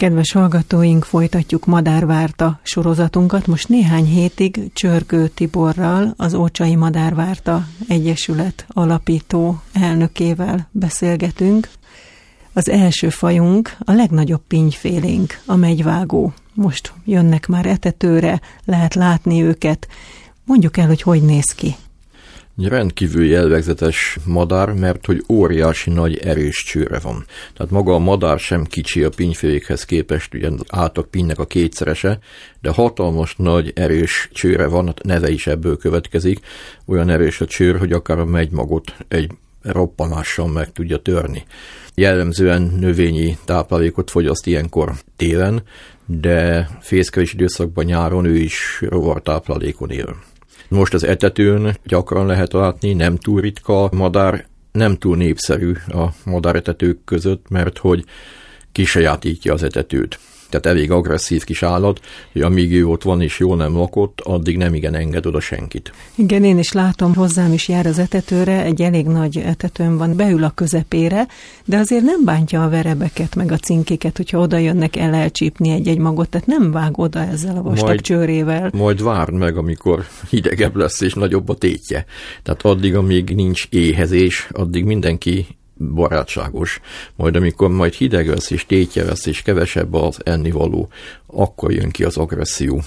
Kedves hallgatóink, folytatjuk Madárvárta sorozatunkat. Most néhány hétig Csörgő Tiborral, az Ócsai Madárvárta Egyesület alapító elnökével beszélgetünk. Az első fajunk a legnagyobb pingyfélénk, a megyvágó. Most jönnek már etetőre, lehet látni őket. Mondjuk el, hogy hogy néz ki. Rendkívül jellegzetes madár, mert hogy óriási nagy erős csőre van. Tehát maga a madár sem kicsi a pinyfélékhez képest, ugye átlag pinnek a kétszerese, de hatalmas nagy erős csőre van, a neve is ebből következik. Olyan erős a csőr, hogy akár a magot egy roppanással meg tudja törni. Jellemzően növényi táplálékot fogyaszt ilyenkor télen, de fészkelés időszakban nyáron ő is rovartáplálékon él. Most az etetőn gyakran lehet látni, nem túl ritka madár, nem túl népszerű a madáretetők között, mert hogy kisajátítja az etetőt tehát elég agresszív kis állat, hogy amíg ő ott van és jól nem lakott, addig nem igen enged oda senkit. Igen, én is látom, hozzám is jár az etetőre, egy elég nagy etetőn van, beül a közepére, de azért nem bántja a verebeket, meg a cinkéket, hogyha oda jönnek el elcsípni egy-egy magot, tehát nem vág oda ezzel a vastag majd, csőrével. Majd várd meg, amikor hidegebb lesz és nagyobb a tétje. Tehát addig, amíg nincs éhezés, addig mindenki barátságos. Majd amikor majd hideg lesz és tétje lesz és kevesebb az ennivaló, akkor jön ki az agresszió.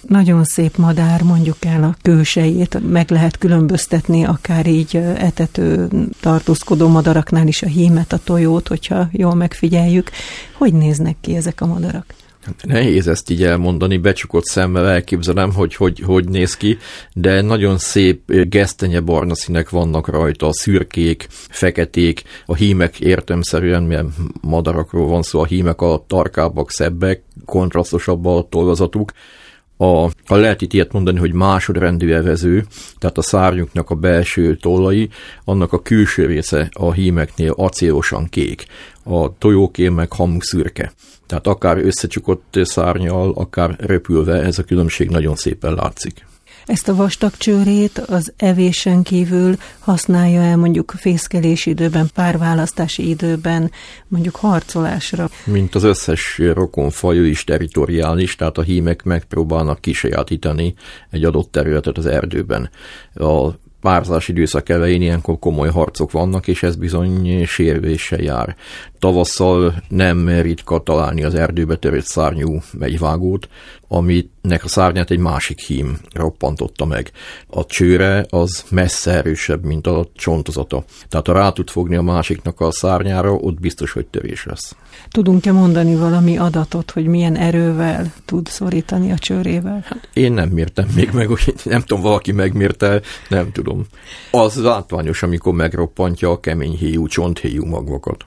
Nagyon szép madár, mondjuk el a kősejét, meg lehet különböztetni akár így etető tartózkodó madaraknál is a hímet, a tojót, hogyha jól megfigyeljük. Hogy néznek ki ezek a madarak? Nehéz ezt így elmondani, becsukott szemmel elképzelem, hogy, hogy hogy néz ki, de nagyon szép gesztenye barna színek vannak rajta, szürkék, feketék, a hímek értemszerűen, mert madarakról van szó, a hímek a tarkábbak, szebbek, kontrasztosabb a tollazatuk, a, ha lehet itt ilyet mondani, hogy másodrendű evező, tehát a szárnyuknak a belső tollai, annak a külső része a hímeknél acélosan kék, a tojóké meg szürke. Tehát akár összecsukott szárnyal, akár röpülve, ez a különbség nagyon szépen látszik. Ezt a vastag csőrét az evésen kívül használja el mondjuk fészkelési időben, párválasztási időben, mondjuk harcolásra. Mint az összes rokonfaj, ő is territoriális, tehát a hímek megpróbálnak kisajátítani egy adott területet az erdőben. A párzás időszak elején ilyenkor komoly harcok vannak, és ez bizony sérvéssel jár. Tavasszal nem ritka találni az erdőbe törött szárnyú megyvágót, aminek a szárnyát egy másik hím roppantotta meg. A csőre az messze erősebb, mint a csontozata. Tehát ha rá tud fogni a másiknak a szárnyára, ott biztos, hogy törés lesz. Tudunk-e mondani valami adatot, hogy milyen erővel tud szorítani a csőrével? Hát én nem mértem még meg, hogy nem tudom, valaki megmérte, nem tudom. Az látványos, amikor megroppantja a kemény héjú, csonthéjú magvakat.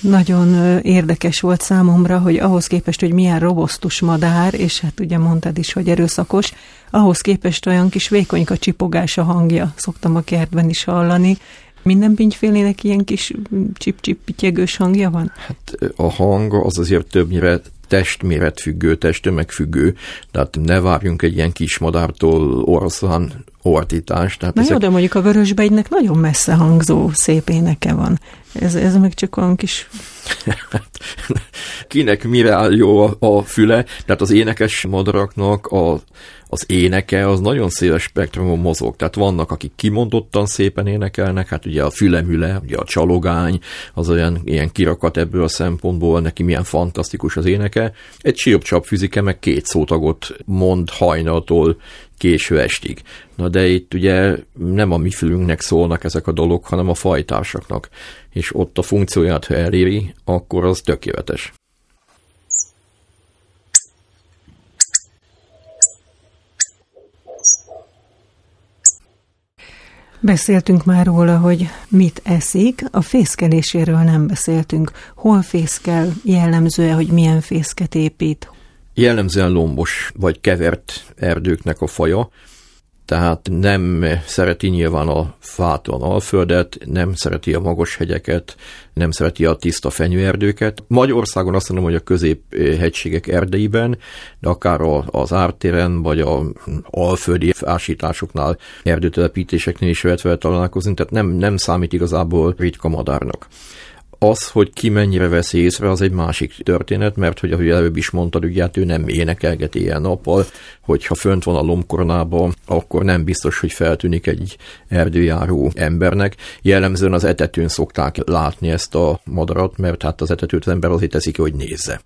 Nagyon érdekes volt számomra, hogy ahhoz képest, hogy milyen robosztus madár, és hát ugye mondtad is, hogy erőszakos, ahhoz képest olyan kis vékonyka csipogása hangja szoktam a kertben is hallani. Minden pintyfélének ilyen kis csip-csip hangja van? Hát a hang az azért többnyire testméret függő, testtömeg függő, tehát ne várjunk egy ilyen kis madártól oroszlán ordítást. Tehát Na ezek... jó, de mondjuk a vörösbegynek nagyon messze hangzó szép éneke van. Ez, ez meg csak olyan kis... Kinek mire áll jó a, a füle, tehát az énekes madaraknak a, az éneke az nagyon széles spektrumon mozog. Tehát vannak, akik kimondottan szépen énekelnek, hát ugye a fülemüle, ugye a csalogány, az olyan ilyen kirakat ebből a szempontból, neki milyen fantasztikus az éneke. Egy siopcsap fizike meg két szótagot mond hajnaltól késő estig. Na de itt ugye nem a mi fülünknek szólnak ezek a dolgok, hanem a fajtársaknak. És ott a funkcióját, ha eléri, akkor az tökéletes. Beszéltünk már róla, hogy mit eszik, a fészkeléséről nem beszéltünk. Hol fészkel, jellemző-e, hogy milyen fészket épít? Jellemzően lombos vagy kevert erdőknek a faja, tehát nem szereti nyilván a fátlan alföldet, nem szereti a magas hegyeket, nem szereti a tiszta fenyőerdőket. Magyarországon azt mondom, hogy a középhegységek erdeiben, de akár az ártéren, vagy a alföldi ásításoknál, erdőtelepítéseknél is lehet vele találkozni, tehát nem, nem számít igazából ritka madárnak Az, hogy ki mennyire vesz észre, az egy másik történet, mert hogy ahogy előbb is mondtad, ugye hát ő nem énekelget ilyen-nappal, hogyha fönt van a lombkoronában, akkor nem biztos, hogy feltűnik egy erdőjáró embernek. Jellemzően az etetőn szokták látni ezt a madarat, mert hát az etetőt az ember azért teszik, hogy nézze.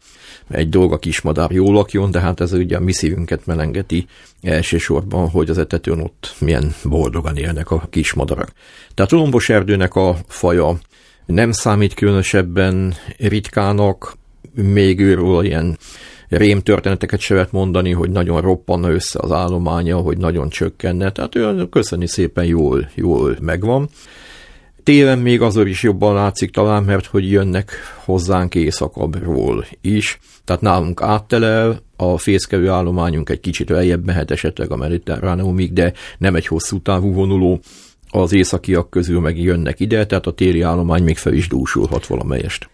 Egy dolog a kismadár jól lakjon, de hát ez ugye a mi szívünket melengeti elsősorban, hogy az etetőn ott milyen boldogan élnek a kismadarak. Tehát a lombos erdőnek a faja nem számít különösebben ritkának, még őről ilyen rém történeteket se lehet mondani, hogy nagyon roppanna össze az állománya, hogy nagyon csökkenne, tehát ő köszöni szépen jól, jól megvan. Télen még azon is jobban látszik talán, mert hogy jönnek hozzánk északabbról is. Tehát nálunk áttelel, a fészkelő állományunk egy kicsit lejjebb mehet esetleg a mediterráneumig, de nem egy hosszú távú vonuló. Az északiak közül meg jönnek ide, tehát a téli állomány még fel is dúsulhat valamelyest.